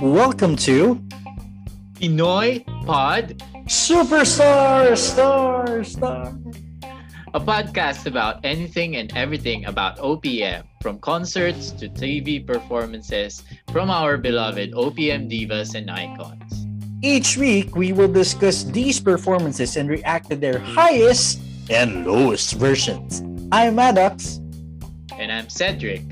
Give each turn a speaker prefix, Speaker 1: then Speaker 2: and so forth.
Speaker 1: Welcome to
Speaker 2: Pinoy Pod,
Speaker 1: Superstar Star Star.
Speaker 2: a podcast about anything and everything about OPM, from concerts to TV performances from our beloved OPM divas and icons.
Speaker 1: Each week, we will discuss these performances and react to their highest and lowest versions. I'm Maddox.
Speaker 2: And I'm Cedric.